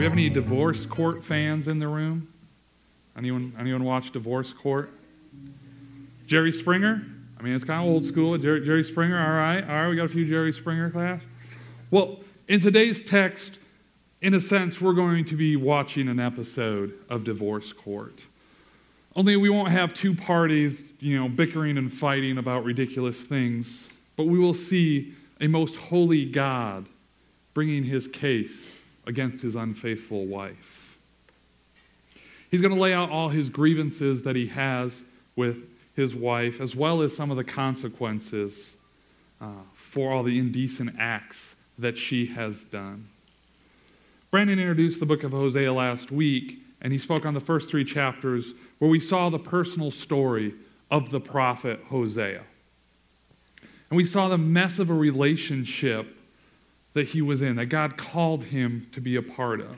we have any divorce court fans in the room? Anyone, anyone watch Divorce Court? Jerry Springer? I mean, it's kind of old school. Jerry, Jerry Springer, all right. All right, we got a few Jerry Springer class. Well, in today's text, in a sense, we're going to be watching an episode of Divorce Court. Only we won't have two parties, you know, bickering and fighting about ridiculous things, but we will see a most holy God bringing his case against his unfaithful wife. He's going to lay out all his grievances that he has with his wife, as well as some of the consequences uh, for all the indecent acts that she has done. Brandon introduced the book of Hosea last week, and he spoke on the first three chapters where we saw the personal story of the prophet Hosea. And we saw the mess of a relationship that he was in, that God called him to be a part of.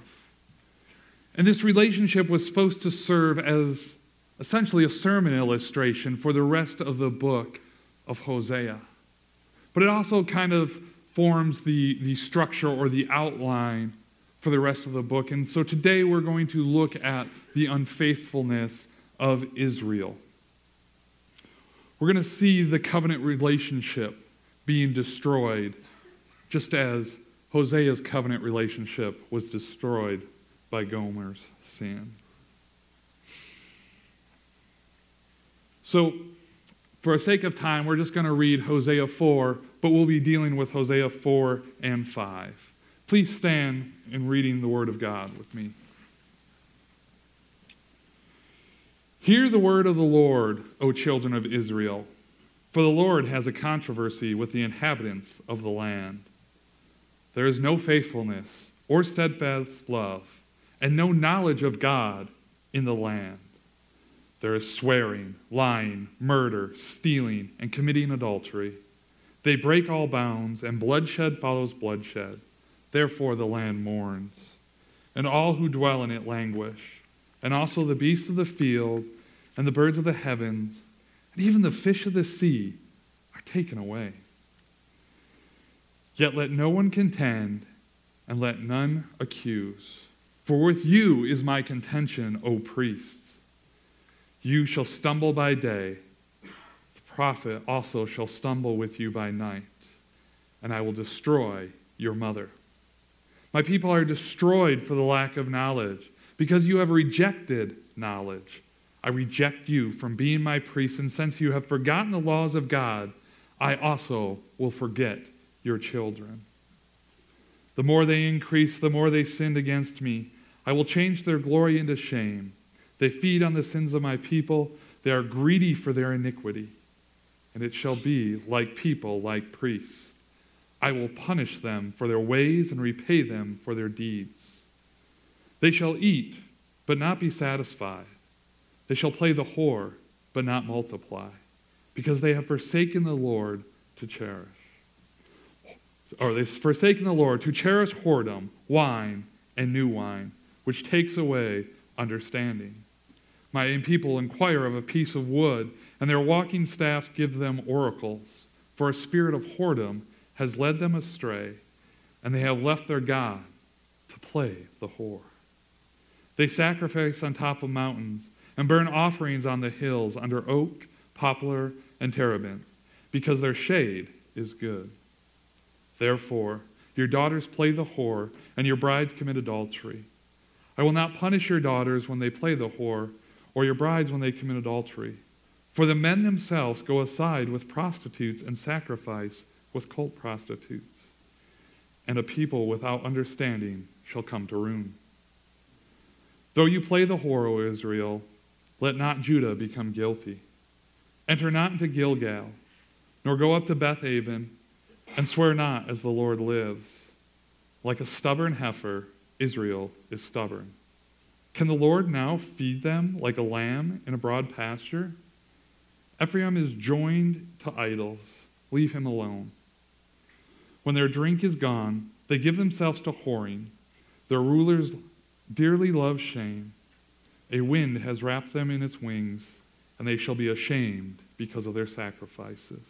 And this relationship was supposed to serve as essentially a sermon illustration for the rest of the book of Hosea. But it also kind of forms the, the structure or the outline for the rest of the book. And so today we're going to look at the unfaithfulness of Israel. We're going to see the covenant relationship being destroyed, just as Hosea's covenant relationship was destroyed by Gomer's sin. So, for the sake of time, we're just going to read Hosea 4, but we'll be dealing with Hosea 4 and 5. Please stand in reading the Word of God with me. Hear the word of the Lord, O children of Israel, for the Lord has a controversy with the inhabitants of the land. There is no faithfulness or steadfast love, and no knowledge of God in the land. There is swearing, lying, murder, stealing, and committing adultery. They break all bounds, and bloodshed follows bloodshed. Therefore the land mourns, and all who dwell in it languish and also the beasts of the field, and the birds of the heavens, and even the fish of the sea are taken away. Yet let no one contend, and let none accuse. For with you is my contention, O priests. You shall stumble by day, the prophet also shall stumble with you by night, and I will destroy your mother. My people are destroyed for the lack of knowledge because you have rejected knowledge. I reject you from being my priest, and since you have forgotten the laws of God, I also will forget your children. The more they increase, the more they sinned against me. I will change their glory into shame. They feed on the sins of my people, they are greedy for their iniquity. And it shall be like people, like priests. I will punish them for their ways and repay them for their deeds. They shall eat, but not be satisfied. They shall play the whore, but not multiply, because they have forsaken the Lord to cherish. Or they've forsaken the Lord to cherish whoredom, wine, and new wine, which takes away understanding. My people inquire of a piece of wood, and their walking staff give them oracles. For a spirit of whoredom has led them astray, and they have left their God to play the whore. They sacrifice on top of mountains and burn offerings on the hills under oak, poplar, and terebinth, because their shade is good. Therefore, your daughters play the whore, and your brides commit adultery. I will not punish your daughters when they play the whore, or your brides when they commit adultery. For the men themselves go aside with prostitutes and sacrifice with cult prostitutes. And a people without understanding shall come to ruin. Though you play the whore, O Israel, let not Judah become guilty. Enter not into Gilgal, nor go up to Bethaven, and swear not as the Lord lives. Like a stubborn heifer, Israel is stubborn. Can the Lord now feed them like a lamb in a broad pasture? Ephraim is joined to idols. Leave him alone. When their drink is gone, they give themselves to whoring. Their rulers dearly love shame. A wind has wrapped them in its wings, and they shall be ashamed because of their sacrifices.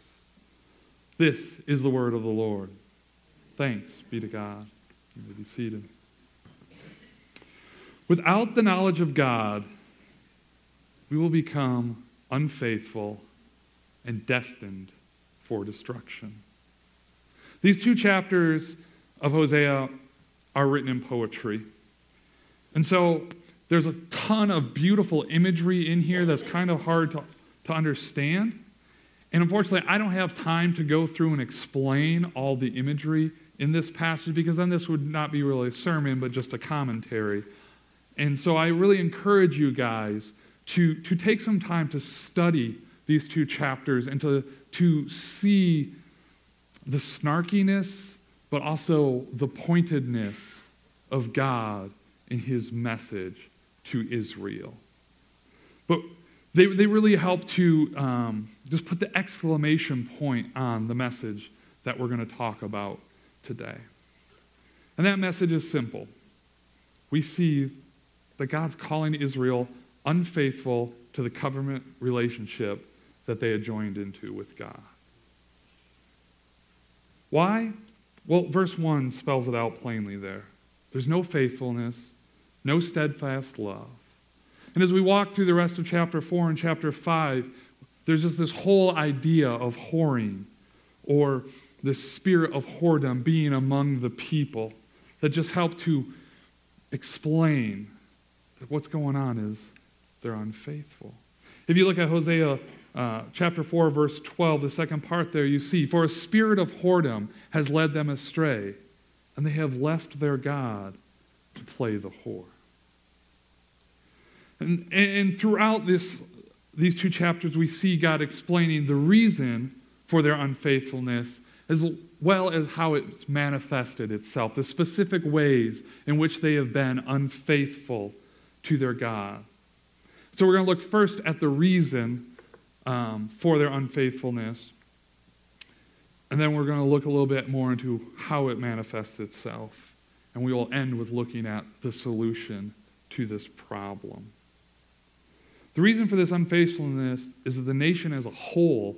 This is the word of the Lord. Thanks be to God. You may be seated. Without the knowledge of God, we will become unfaithful and destined for destruction. These two chapters of Hosea are written in poetry. And so there's a ton of beautiful imagery in here that's kind of hard to, to understand. And unfortunately, I don't have time to go through and explain all the imagery in this passage because then this would not be really a sermon, but just a commentary. And so I really encourage you guys to, to take some time to study these two chapters and to, to see the snarkiness, but also the pointedness of God in his message to Israel. But they, they really help to um, just put the exclamation point on the message that we're going to talk about today. And that message is simple. We see that God's calling Israel unfaithful to the covenant relationship that they had joined into with God. Why? Well, verse 1 spells it out plainly there. There's no faithfulness, no steadfast love. And as we walk through the rest of chapter 4 and chapter 5, there's just this whole idea of whoring or the spirit of whoredom being among the people that just help to explain that what's going on is they're unfaithful. If you look at Hosea uh, chapter 4, verse 12, the second part there, you see, For a spirit of whoredom has led them astray, and they have left their God to play the whore. And, and throughout this, these two chapters, we see God explaining the reason for their unfaithfulness as well as how it's manifested itself, the specific ways in which they have been unfaithful to their God. So we're going to look first at the reason um, for their unfaithfulness. And then we're going to look a little bit more into how it manifests itself. And we will end with looking at the solution to this problem. The reason for this unfaithfulness is that the nation as a whole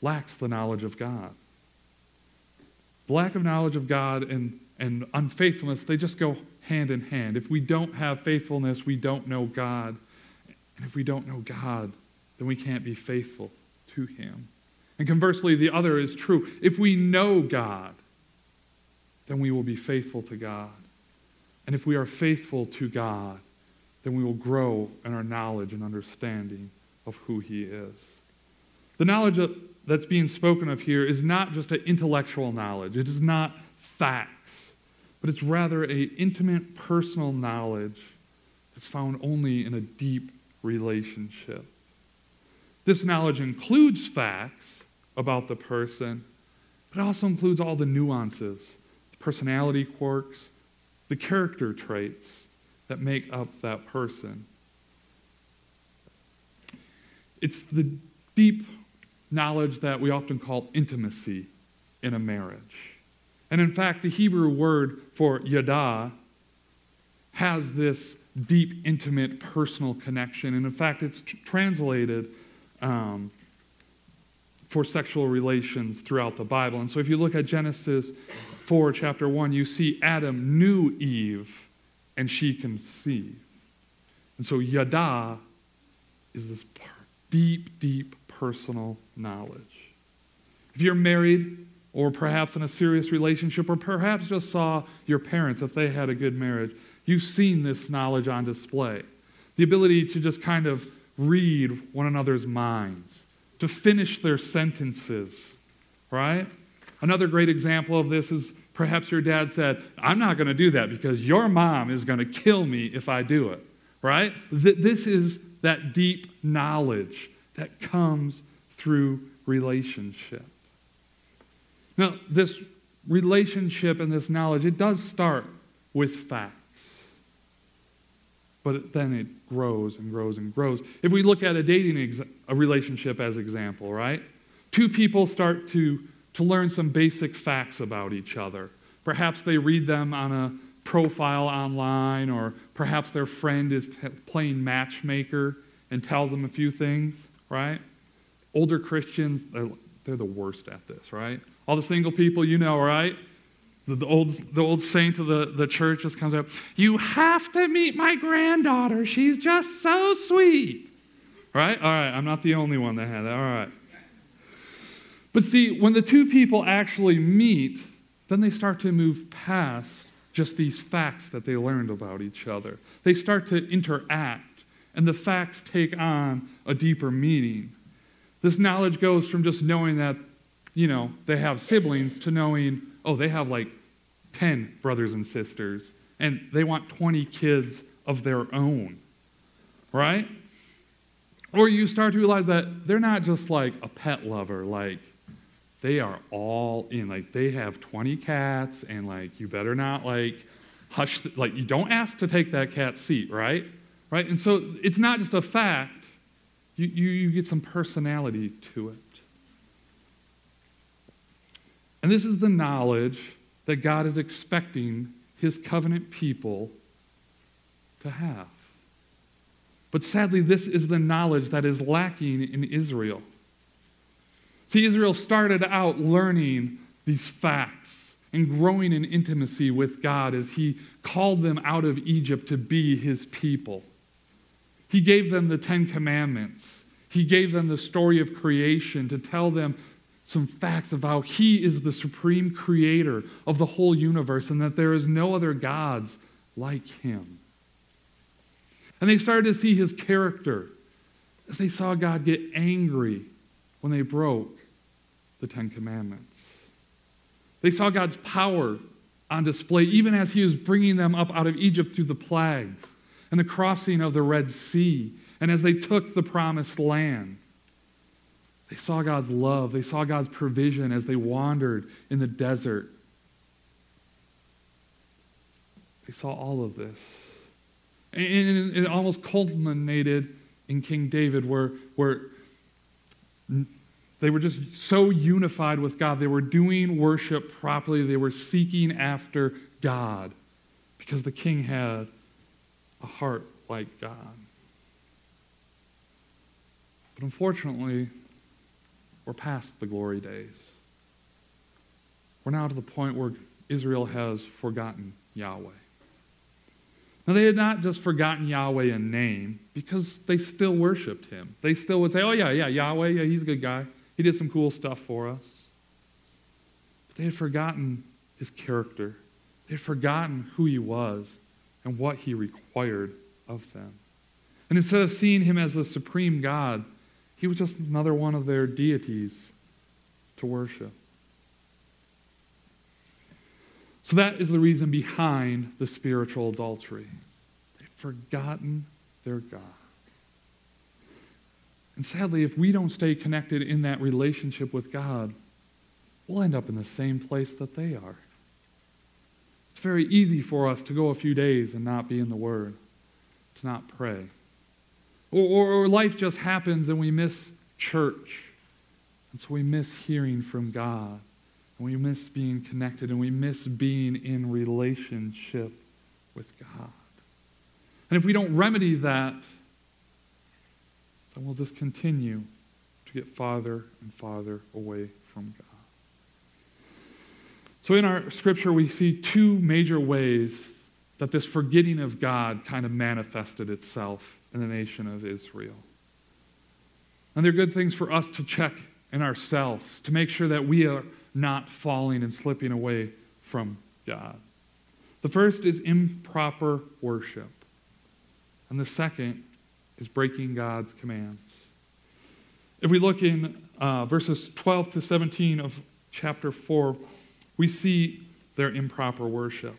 lacks the knowledge of God. The lack of knowledge of God and, and unfaithfulness, they just go hand in hand. If we don't have faithfulness, we don't know God. And if we don't know God, then we can't be faithful to Him. And conversely, the other is true. If we know God, then we will be faithful to God. And if we are faithful to God, then we will grow in our knowledge and understanding of who He is. The knowledge that's being spoken of here is not just an intellectual knowledge, it is not facts, but it's rather an intimate personal knowledge that's found only in a deep relationship. This knowledge includes facts about the person, but it also includes all the nuances, the personality quirks, the character traits that make up that person. It's the deep knowledge that we often call intimacy in a marriage. And in fact, the Hebrew word for yada has this deep, intimate, personal connection. And in fact, it's tr- translated um, for sexual relations throughout the Bible. And so if you look at Genesis 4, chapter 1, you see Adam knew Eve and she conceived. And so yada is this deep, deep personal knowledge. If you're married, or perhaps in a serious relationship, or perhaps just saw your parents, if they had a good marriage, you've seen this knowledge on display. The ability to just kind of read one another's minds, to finish their sentences, right? Another great example of this is perhaps your dad said, I'm not going to do that because your mom is going to kill me if I do it, right? This is that deep knowledge that comes through relationship. Now, this relationship and this knowledge, it does start with facts. But then it grows and grows and grows. If we look at a dating ex- a relationship as example, right? Two people start to, to learn some basic facts about each other. Perhaps they read them on a profile online, or perhaps their friend is playing matchmaker and tells them a few things right? Older Christians, they're, they're the worst at this, right? All the single people, you know, right? The, the, old, the old saint of the, the church just comes up, You have to meet my granddaughter. She's just so sweet. Right? All right, I'm not the only one that had that. All right. But see, when the two people actually meet, then they start to move past just these facts that they learned about each other. They start to interact, and the facts take on a deeper meaning. This knowledge goes from just knowing that, you know, they have siblings to knowing, oh, they have like 10 brothers and sisters, and they want 20 kids of their own, right? Or you start to realize that they're not just like a pet lover, like they are all in. Like they have 20 cats, and like you better not like hush, like you don't ask to take that cat's seat, right? Right? And so it's not just a fact, you, you, you get some personality to it. And this is the knowledge that God is expecting his covenant people to have. But sadly, this is the knowledge that is lacking in Israel. See, Israel started out learning these facts and growing in intimacy with God as He called them out of Egypt to be His people. He gave them the Ten Commandments. He gave them the story of creation to tell them some facts of how He is the supreme creator of the whole universe and that there is no other gods like Him. And they started to see His character as they saw God get angry when they broke the Ten Commandments. They saw God's power on display even as He was bringing them up out of Egypt through the plagues and the crossing of the Red Sea, and as they took the promised land. They saw God's love. They saw God's provision as they wandered in the desert. They saw all of this. And it almost culminated in King David, where, where they were just so unified with God. They were doing worship properly. They were seeking after God because the king had a heart like God. But unfortunately, we're past the glory days. We're now to the point where Israel has forgotten Yahweh. Now, they had not just forgotten Yahweh in name because they still worshiped him. They still would say, oh, yeah, yeah, Yahweh, yeah, he's a good guy. He did some cool stuff for us. But they had forgotten his character, they had forgotten who he was and what he required of them. And instead of seeing him as the supreme God, he was just another one of their deities to worship. So that is the reason behind the spiritual adultery. They've forgotten their God. And sadly, if we don't stay connected in that relationship with God, we'll end up in the same place that they are. It's very easy for us to go a few days and not be in the Word, to not pray. Or, or, or life just happens and we miss church. And so we miss hearing from God. And we miss being connected and we miss being in relationship with God. And if we don't remedy that, then we'll just continue to get farther and farther away from God. So, in our scripture, we see two major ways that this forgetting of God kind of manifested itself in the nation of Israel. And they're good things for us to check in ourselves to make sure that we are not falling and slipping away from God. The first is improper worship, and the second is breaking God's commands. If we look in uh, verses 12 to 17 of chapter 4, we see their improper worship.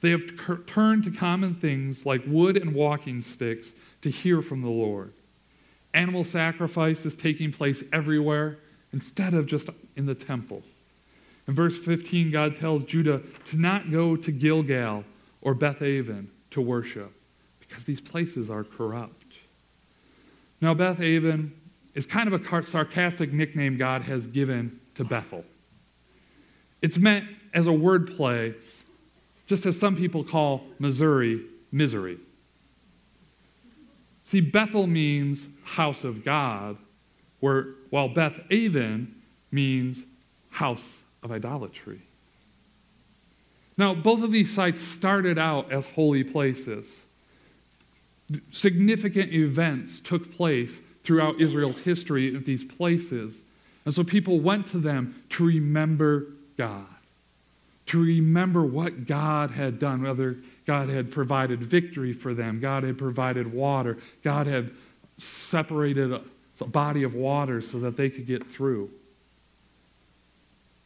They have t- turned to common things like wood and walking sticks to hear from the Lord. Animal sacrifice is taking place everywhere instead of just in the temple. In verse 15, God tells Judah to not go to Gilgal or Beth Aven to worship because these places are corrupt. Now, Beth Aven is kind of a sarcastic nickname God has given to Bethel. It's meant as a wordplay, just as some people call Missouri misery. See, Bethel means house of God, where, while Beth Aven means house of idolatry. Now, both of these sites started out as holy places. Significant events took place throughout Israel's history at these places. And so people went to them to remember God, to remember what God had done, whether God had provided victory for them, God had provided water, God had separated a, body of water so that they could get through.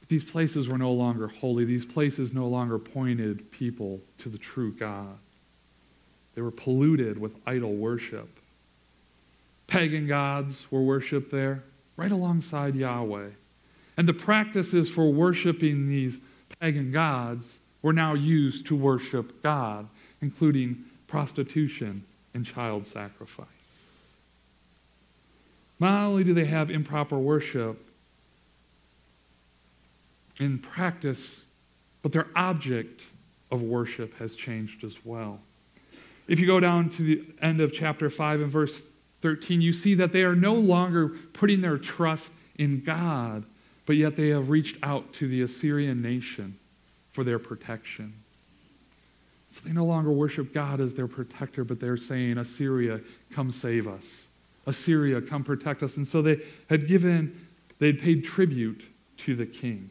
But these places were no longer holy. These places no longer pointed people to the true God. They were polluted with idol worship. Pagan gods were worshiped there, right alongside Yahweh. And the practices for worshiping these pagan gods were now used to worship God, including prostitution and child sacrifice. Not only do they have improper worship in practice, but their object of worship has changed as well. If you go down to the end of chapter 5 and verse 13, you see that they are no longer putting their trust in God, but yet they have reached out to the Assyrian nation for their protection. So they no longer worship God as their protector, but they're saying, Assyria, come save us. Assyria, come protect us. And so they had given, they had paid tribute to the king.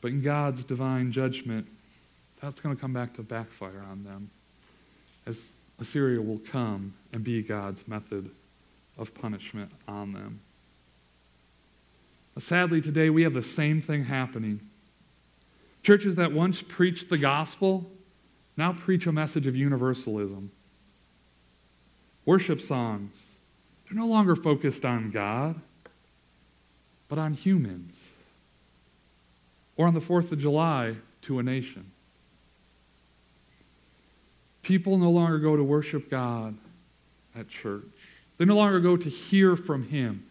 But in God's divine judgment, that's going to come back to backfire on them. As Assyria will come and be God's method of punishment on them. Sadly, today we have the same thing happening. Churches that once preached the gospel now preach a message of universalism. Worship songs, they're no longer focused on God, but on humans. Or on the 4th of July to a nation. People no longer go to worship God at church. They no longer go to hear from Him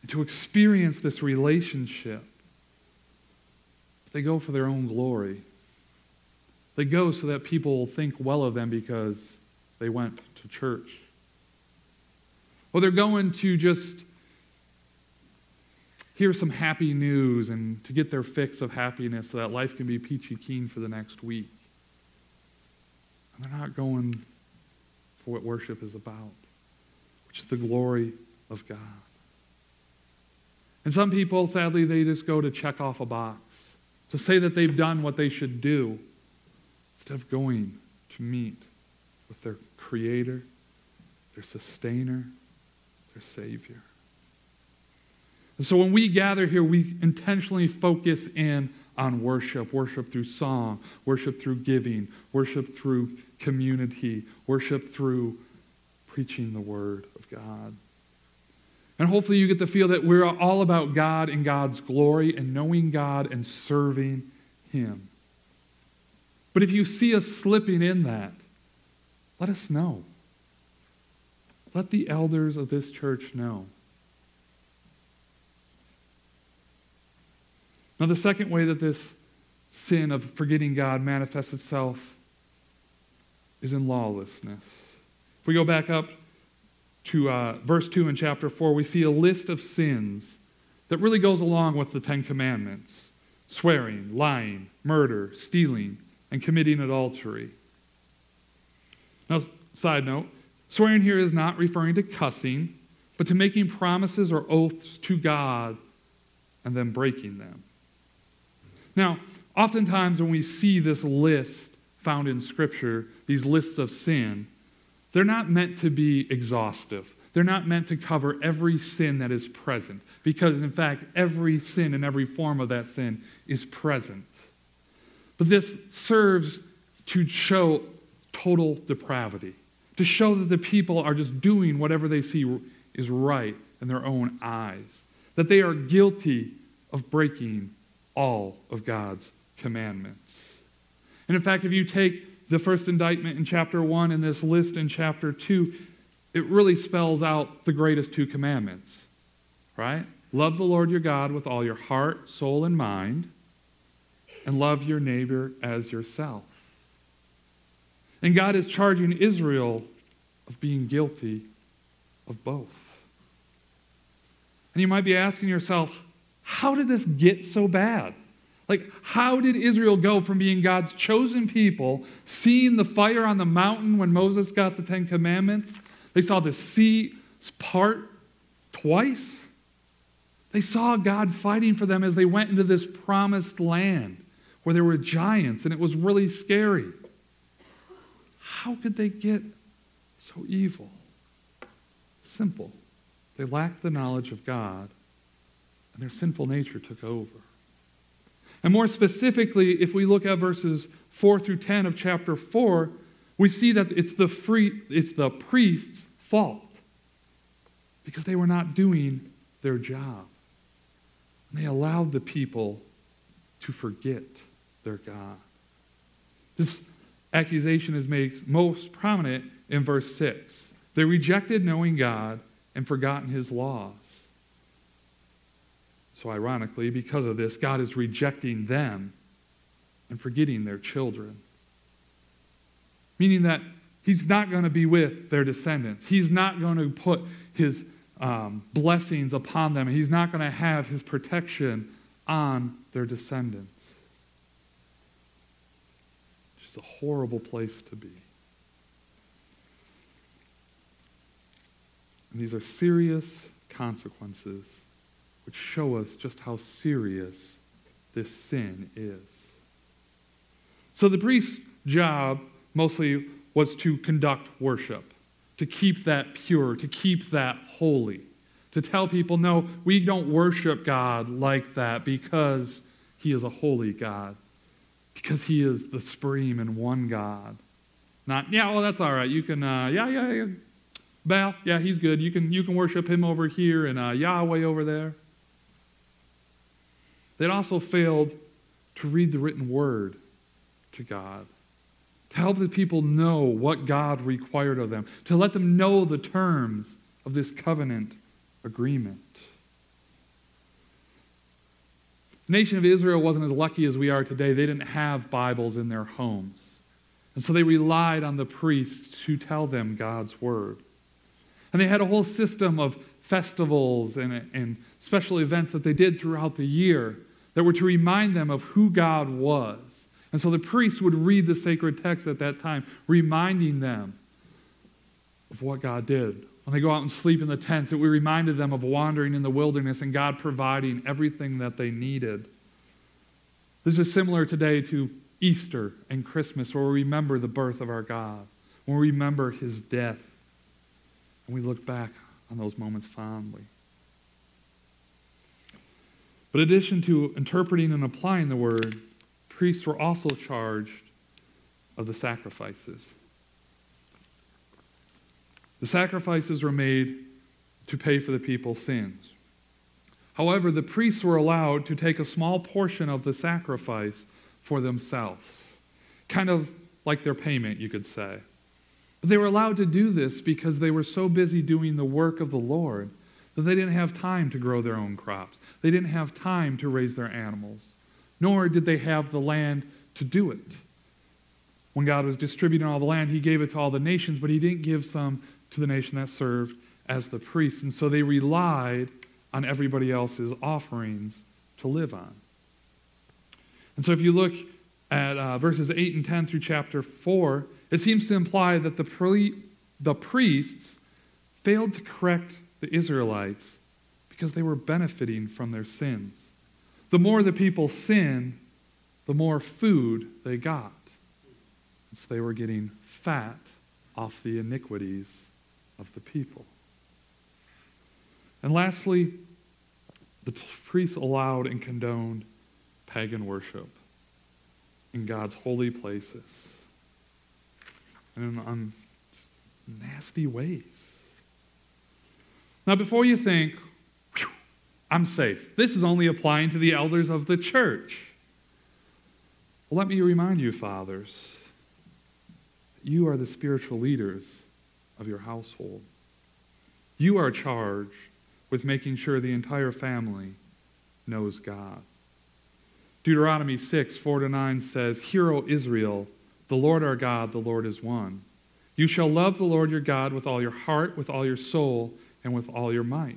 and to experience this relationship. They go for their own glory. They go so that people will think well of them because they went to church. Or they're going to just hear some happy news and to get their fix of happiness so that life can be peachy keen for the next week. And they're not going for what worship is about, which is the glory of God. And some people, sadly, they just go to check off a box, to say that they've done what they should do, instead of going to meet with their Creator, their Sustainer, their Savior. And so when we gather here, we intentionally focus in on worship worship through song, worship through giving, worship through community, worship through preaching the Word of God. And hopefully, you get the feel that we're all about God and God's glory and knowing God and serving Him. But if you see us slipping in that, let us know. Let the elders of this church know. Now, the second way that this sin of forgetting God manifests itself is in lawlessness. If we go back up to uh, verse 2 in chapter 4, we see a list of sins that really goes along with the Ten Commandments swearing, lying, murder, stealing, and committing adultery. Now, side note swearing here is not referring to cussing, but to making promises or oaths to God and then breaking them. Now, oftentimes when we see this list found in Scripture, these lists of sin, they're not meant to be exhaustive. They're not meant to cover every sin that is present, because in fact, every sin and every form of that sin is present. But this serves to show total depravity, to show that the people are just doing whatever they see is right in their own eyes, that they are guilty of breaking all of God's commandments. And in fact, if you take the first indictment in chapter 1 and this list in chapter 2, it really spells out the greatest two commandments, right? Love the Lord your God with all your heart, soul, and mind, and love your neighbor as yourself. And God is charging Israel of being guilty of both. And you might be asking yourself, how did this get so bad? Like, how did Israel go from being God's chosen people, seeing the fire on the mountain when Moses got the Ten Commandments? They saw the sea part twice. They saw God fighting for them as they went into this promised land where there were giants and it was really scary. How could they get so evil? Simple. They lacked the knowledge of God, and their sinful nature took over. And more specifically, if we look at verses 4 through 10 of chapter 4, we see that it's the, free, it's the priest's fault because they were not doing their job. And they allowed the people to forget their God. This accusation is made most prominent in verse 6. They rejected knowing God and forgotten his laws. So, ironically, because of this, God is rejecting them and forgetting their children. Meaning that He's not going to be with their descendants. He's not going to put His um, blessings upon them. He's not going to have His protection on their descendants. It's a horrible place to be. And these are serious consequences which show us just how serious this sin is. So the priest's job mostly was to conduct worship, to keep that pure, to keep that holy, to tell people, no, we don't worship God like that because he is a holy God, because he is the supreme and one God. Not, yeah, well, that's all right. You can, uh, yeah, yeah, yeah. Baal, yeah, he's good. You can, you can worship him over here and uh, Yahweh over there. They'd also failed to read the written word to God, to help the people know what God required of them, to let them know the terms of this covenant agreement. The nation of Israel wasn't as lucky as we are today. They didn't have Bibles in their homes. And so they relied on the priests to tell them God's word. And they had a whole system of festivals and, and special events that they did throughout the year that were to remind them of who God was. And so the priests would read the sacred text at that time, reminding them of what God did. When they go out and sleep in the tents, it reminded them of wandering in the wilderness and God providing everything that they needed. This is similar today to Easter and Christmas, where we remember the birth of our God, when we remember his death, and we look back on those moments fondly. But in addition to interpreting and applying the word, priests were also charged of the sacrifices. The sacrifices were made to pay for the people's sins. However, the priests were allowed to take a small portion of the sacrifice for themselves, kind of like their payment, you could say. But they were allowed to do this because they were so busy doing the work of the Lord that they didn't have time to grow their own crops. They didn't have time to raise their animals, nor did they have the land to do it. When God was distributing all the land, He gave it to all the nations, but He didn't give some to the nation that served as the priests. And so they relied on everybody else's offerings to live on. And so if you look at uh, verses 8 and 10 through chapter 4, it seems to imply that the, pre- the priests failed to correct the Israelites because they were benefiting from their sins. The more the people sinned, the more food they got. So they were getting fat off the iniquities of the people. And lastly, the priests allowed and condoned pagan worship in God's holy places and in um, nasty ways. Now, before you think, I'm safe, this is only applying to the elders of the church. Well, let me remind you, fathers, you are the spiritual leaders of your household. You are charged with making sure the entire family knows God. Deuteronomy 6, 4 to 9 says, Hear, O Israel, the Lord our God, the Lord is one. You shall love the Lord your God with all your heart, with all your soul, and with all your might.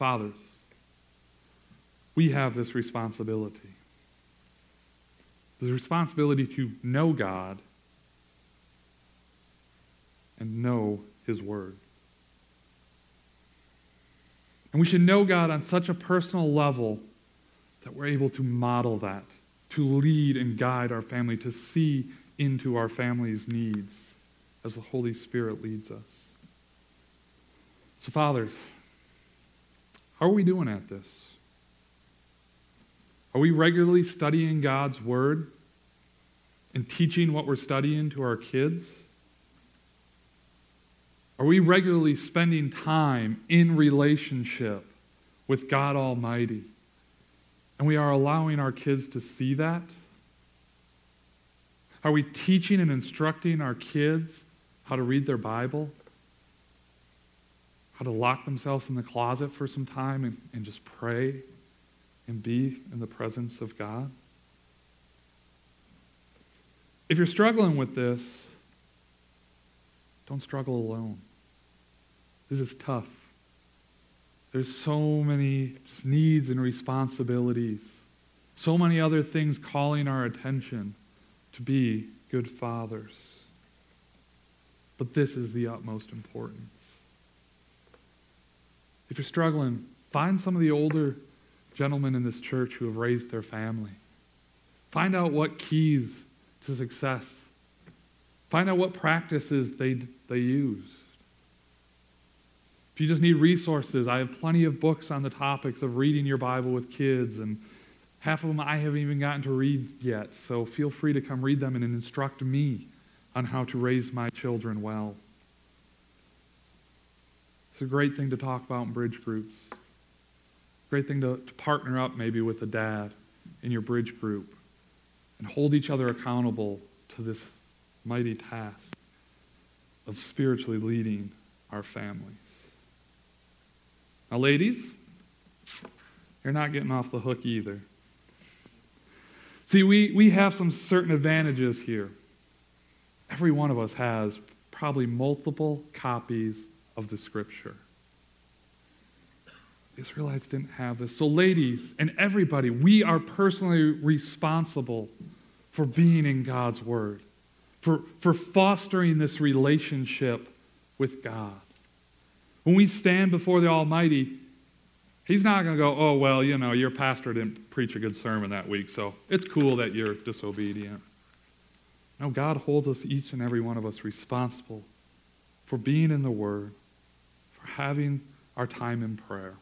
Fathers, we have this responsibility the responsibility to know God and know His Word. And we should know God on such a personal level that we're able to model that, to lead and guide our family, to see into our family's needs as the Holy Spirit leads us. So, fathers, how are we doing at this? Are we regularly studying God's Word and teaching what we're studying to our kids? Are we regularly spending time in relationship with God Almighty? And we are allowing our kids to see that? Are we teaching and instructing our kids how to read their Bible? How to lock themselves in the closet for some time and, and just pray and be in the presence of God? If you're struggling with this, don't struggle alone. This is tough. There's so many needs and responsibilities, so many other things calling our attention to be good fathers. But this is the utmost importance. If you're struggling, find some of the older gentlemen in this church who have raised their family. Find out what keys to success. Find out what practices they, they use. If you just need resources, I have plenty of books on the topics of reading your Bible with kids, and half of them I haven't even gotten to read yet. So feel free to come read them and instruct me on how to raise my children well. It's a great thing to talk about in bridge groups. Great thing to, to partner up maybe with a dad in your bridge group and hold each other accountable to this mighty task of spiritually leading our families. Now, ladies, you're not getting off the hook either. See, we, we have some certain advantages here. Every one of us has probably multiple copies of the scripture. The Israelites didn't have this. So, ladies and everybody, we are personally responsible for being in God's Word, for, for fostering this relationship with God. When we stand before the Almighty, He's not going to go, oh, well, you know, your pastor didn't preach a good sermon that week, so it's cool that you're disobedient. No, God holds us, each and every one of us, responsible for being in the Word, for having our time in prayer.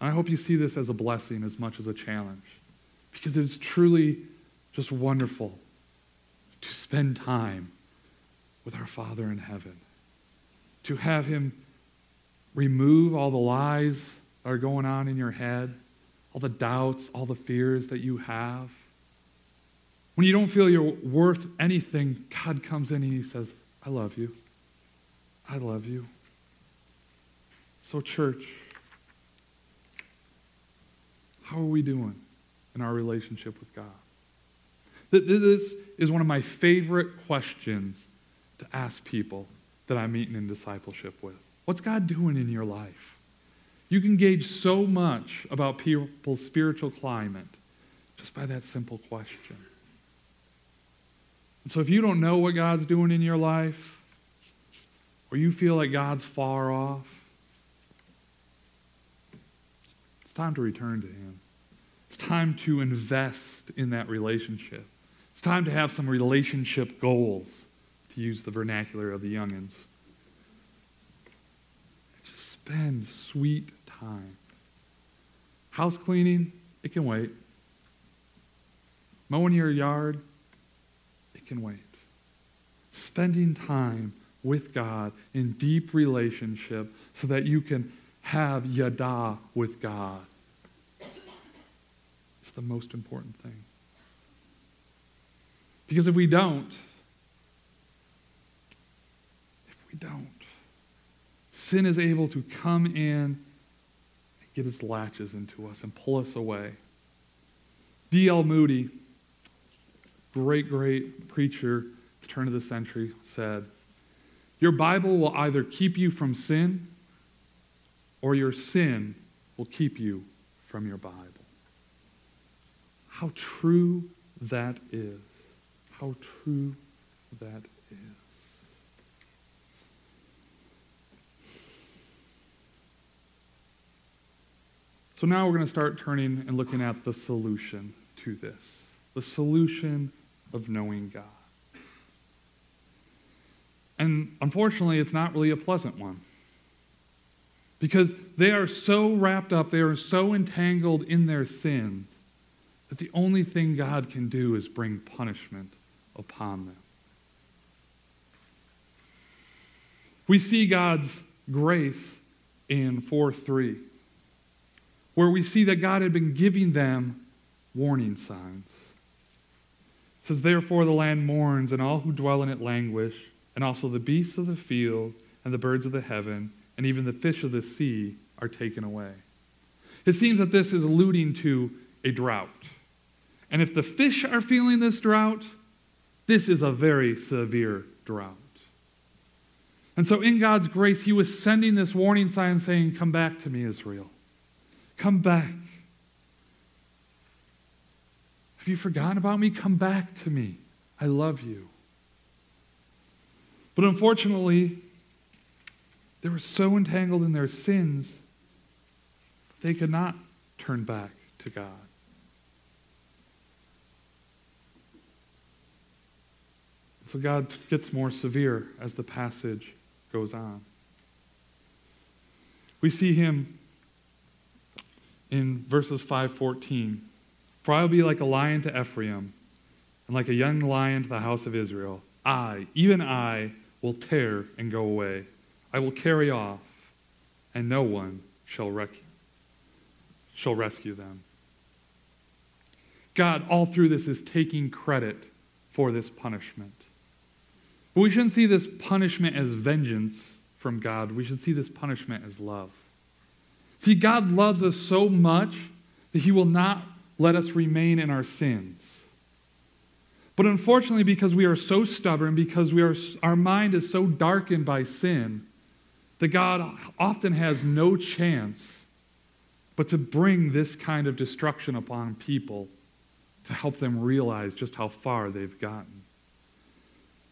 And I hope you see this as a blessing as much as a challenge because it's truly just wonderful to spend time with our Father in heaven, to have Him remove all the lies that are going on in your head, all the doubts, all the fears that you have. When you don't feel you're worth anything, God comes in and He says, I love you. I love you. So, church, how are we doing in our relationship with God? This is one of my favorite questions to ask people that I'm meeting in discipleship with. What's God doing in your life? You can gauge so much about people's spiritual climate just by that simple question. And so if you don't know what God's doing in your life, or you feel like God's far off, it's time to return to Him. It's time to invest in that relationship. It's time to have some relationship goals, to use the vernacular of the youngins. Just spend sweet time. House cleaning, it can wait. Mowing your yard, it can wait. Spending time with God in deep relationship so that you can have yada with God. It's the most important thing. Because if we don't, if we don't, sin is able to come in and get its latches into us and pull us away. D.L. Moody, great, great preacher, turn of the century, said, Your Bible will either keep you from sin or your sin will keep you from your Bible. How true that is. How true that is. So now we're going to start turning and looking at the solution to this the solution of knowing God. And unfortunately, it's not really a pleasant one. Because they are so wrapped up, they are so entangled in their sins, that the only thing God can do is bring punishment upon them. We see God's grace in 4 3, where we see that God had been giving them warning signs. It says, Therefore the land mourns, and all who dwell in it languish, and also the beasts of the field, and the birds of the heaven, and even the fish of the sea are taken away. It seems that this is alluding to a drought. And if the fish are feeling this drought, this is a very severe drought. And so, in God's grace, He was sending this warning sign saying, Come back to me, Israel. Come back. Have you forgotten about me? Come back to me. I love you. But unfortunately, they were so entangled in their sins, they could not turn back to God. So God gets more severe as the passage goes on. We see him in verses 514. For I will be like a lion to Ephraim, and like a young lion to the house of Israel. I, even I, will tear and go away. I will carry off, and no one shall, rec- shall rescue them. God, all through this, is taking credit for this punishment. But we shouldn't see this punishment as vengeance from God. We should see this punishment as love. See, God loves us so much that He will not let us remain in our sins. But unfortunately, because we are so stubborn, because we are, our mind is so darkened by sin, that God often has no chance but to bring this kind of destruction upon people to help them realize just how far they've gotten.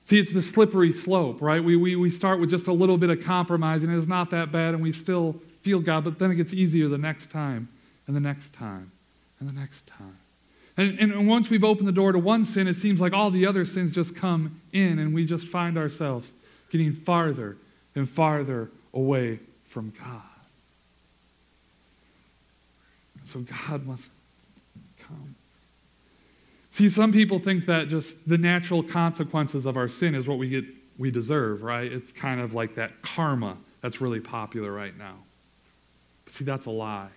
See, it's the slippery slope, right? We, we, we start with just a little bit of compromise, and it's not that bad, and we still feel God, but then it gets easier the next time, and the next time, and the next time. And, and once we've opened the door to one sin, it seems like all the other sins just come in, and we just find ourselves getting farther and farther away from God. So God must come. See, some people think that just the natural consequences of our sin is what we get we deserve, right? It's kind of like that karma that's really popular right now. But see, that's a lie.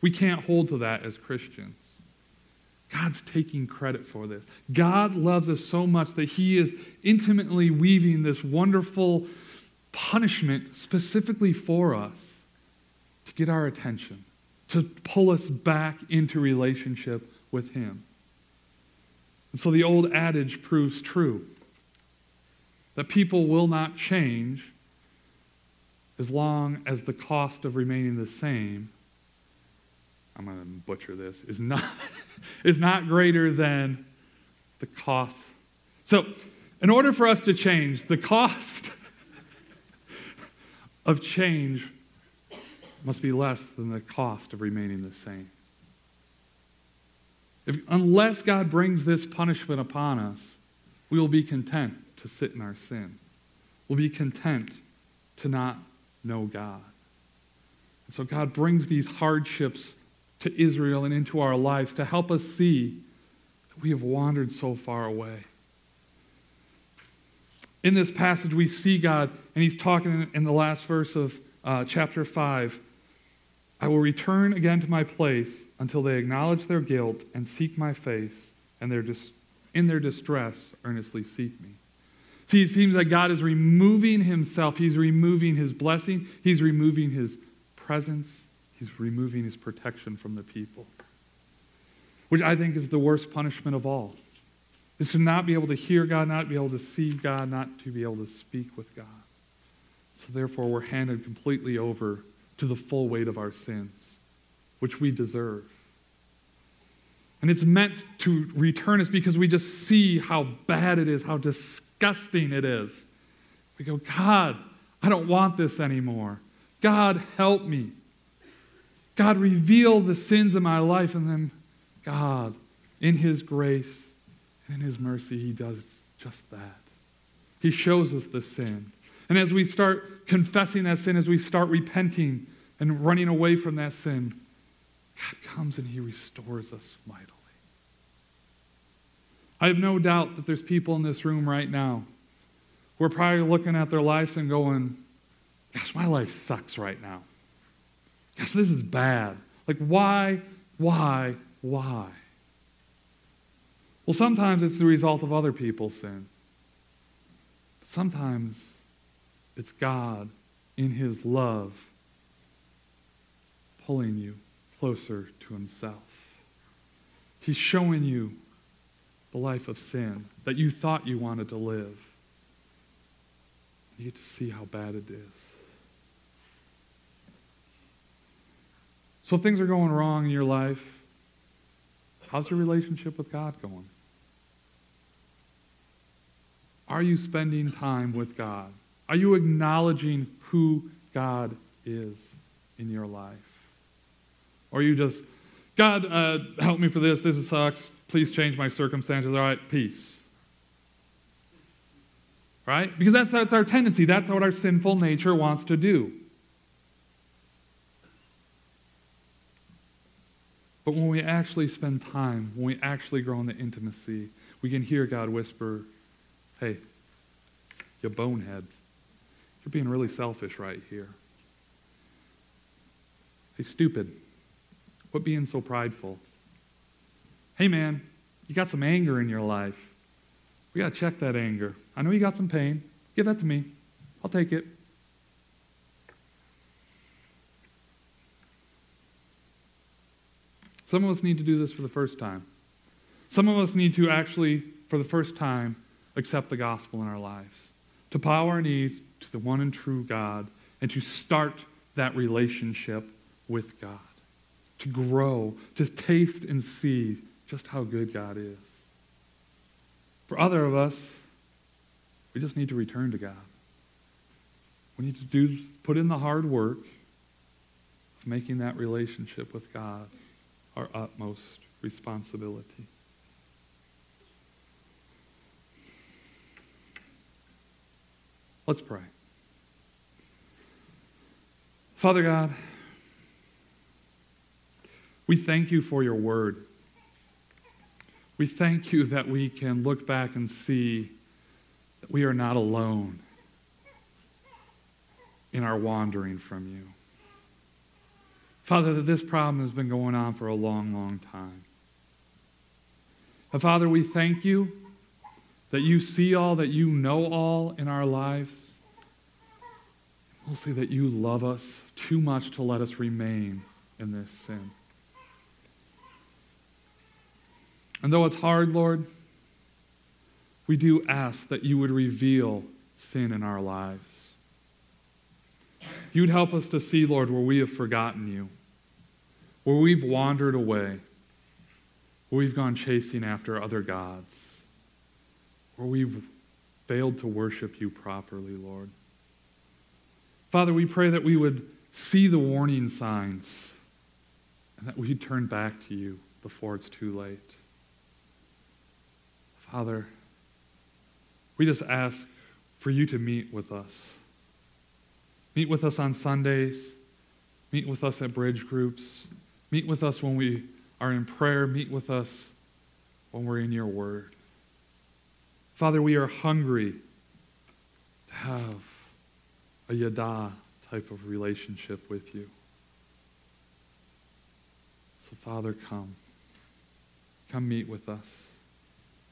We can't hold to that as Christians. God's taking credit for this. God loves us so much that He is intimately weaving this wonderful punishment specifically for us to get our attention, to pull us back into relationship with Him. And so the old adage proves true that people will not change as long as the cost of remaining the same I'm going to butcher this, is not, is not greater than the cost. So, in order for us to change, the cost of change must be less than the cost of remaining the same. If, unless God brings this punishment upon us, we will be content to sit in our sin. We'll be content to not know God. And so God brings these hardships to Israel and into our lives to help us see that we have wandered so far away. In this passage, we see God, and He's talking in the last verse of uh, chapter 5. I, will return again to my place until they acknowledge their guilt and seek my face, and their dis- in their distress earnestly seek me. See, it seems like God is removing himself. He's removing his blessing. He's removing his presence. He's removing his protection from the people. Which I think is the worst punishment of all. Is to not be able to hear God, not be able to see God, not to be able to speak with God. So therefore, we're handed completely over to the full weight of our sins, which we deserve. And it's meant to return us because we just see how bad it is, how disgusting it is. We go, God, I don't want this anymore. God, help me. God, reveal the sins of my life. And then, God, in His grace and in His mercy, He does just that. He shows us the sin. And as we start confessing that sin, as we start repenting and running away from that sin, God comes and He restores us mightily. I have no doubt that there's people in this room right now who are probably looking at their lives and going, Gosh, my life sucks right now. Gosh, this is bad. Like, why, why, why? Well, sometimes it's the result of other people's sin. But sometimes it's God in His love pulling you closer to Himself. He's showing you the life of sin that you thought you wanted to live. You get to see how bad it is. So things are going wrong in your life, how's your relationship with God going? Are you spending time with God? Are you acknowledging who God is in your life? Or are you just, God, uh, help me for this. This sucks. Please change my circumstances. All right, peace. Right? Because that's, that's our tendency. That's what our sinful nature wants to do. But when we actually spend time, when we actually grow in the intimacy, we can hear God whisper, Hey, you bonehead, you're being really selfish right here. Hey, stupid, quit being so prideful. Hey, man, you got some anger in your life. We got to check that anger. I know you got some pain. Give that to me. I'll take it. Some of us need to do this for the first time. Some of us need to actually, for the first time, accept the gospel in our lives, to bow our knee to the one and true God, and to start that relationship with God, to grow, to taste and see just how good God is. For other of us, we just need to return to God. We need to do, put in the hard work of making that relationship with God our utmost responsibility. Let's pray. Father God, we thank you for your word. We thank you that we can look back and see that we are not alone in our wandering from you. Father, that this problem has been going on for a long, long time. But Father, we thank you that you see all, that you know all in our lives. Mostly that you love us too much to let us remain in this sin. And though it's hard, Lord, we do ask that you would reveal sin in our lives. You'd help us to see, Lord, where we have forgotten you where we've wandered away, where we've gone chasing after other gods, where we've failed to worship you properly, Lord. Father, we pray that we would see the warning signs and that we'd turn back to you before it's too late. Father, we just ask for you to meet with us. Meet with us on Sundays. Meet with us at bridge groups. Meet with us when we are in prayer. Meet with us when we're in your word. Father, we are hungry to have a yada type of relationship with you. So, Father, come. Come meet with us.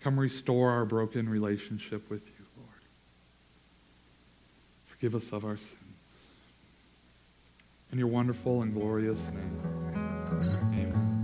Come restore our broken relationship with you, Lord. Forgive us of our sins. In your wonderful and glorious name. Amen.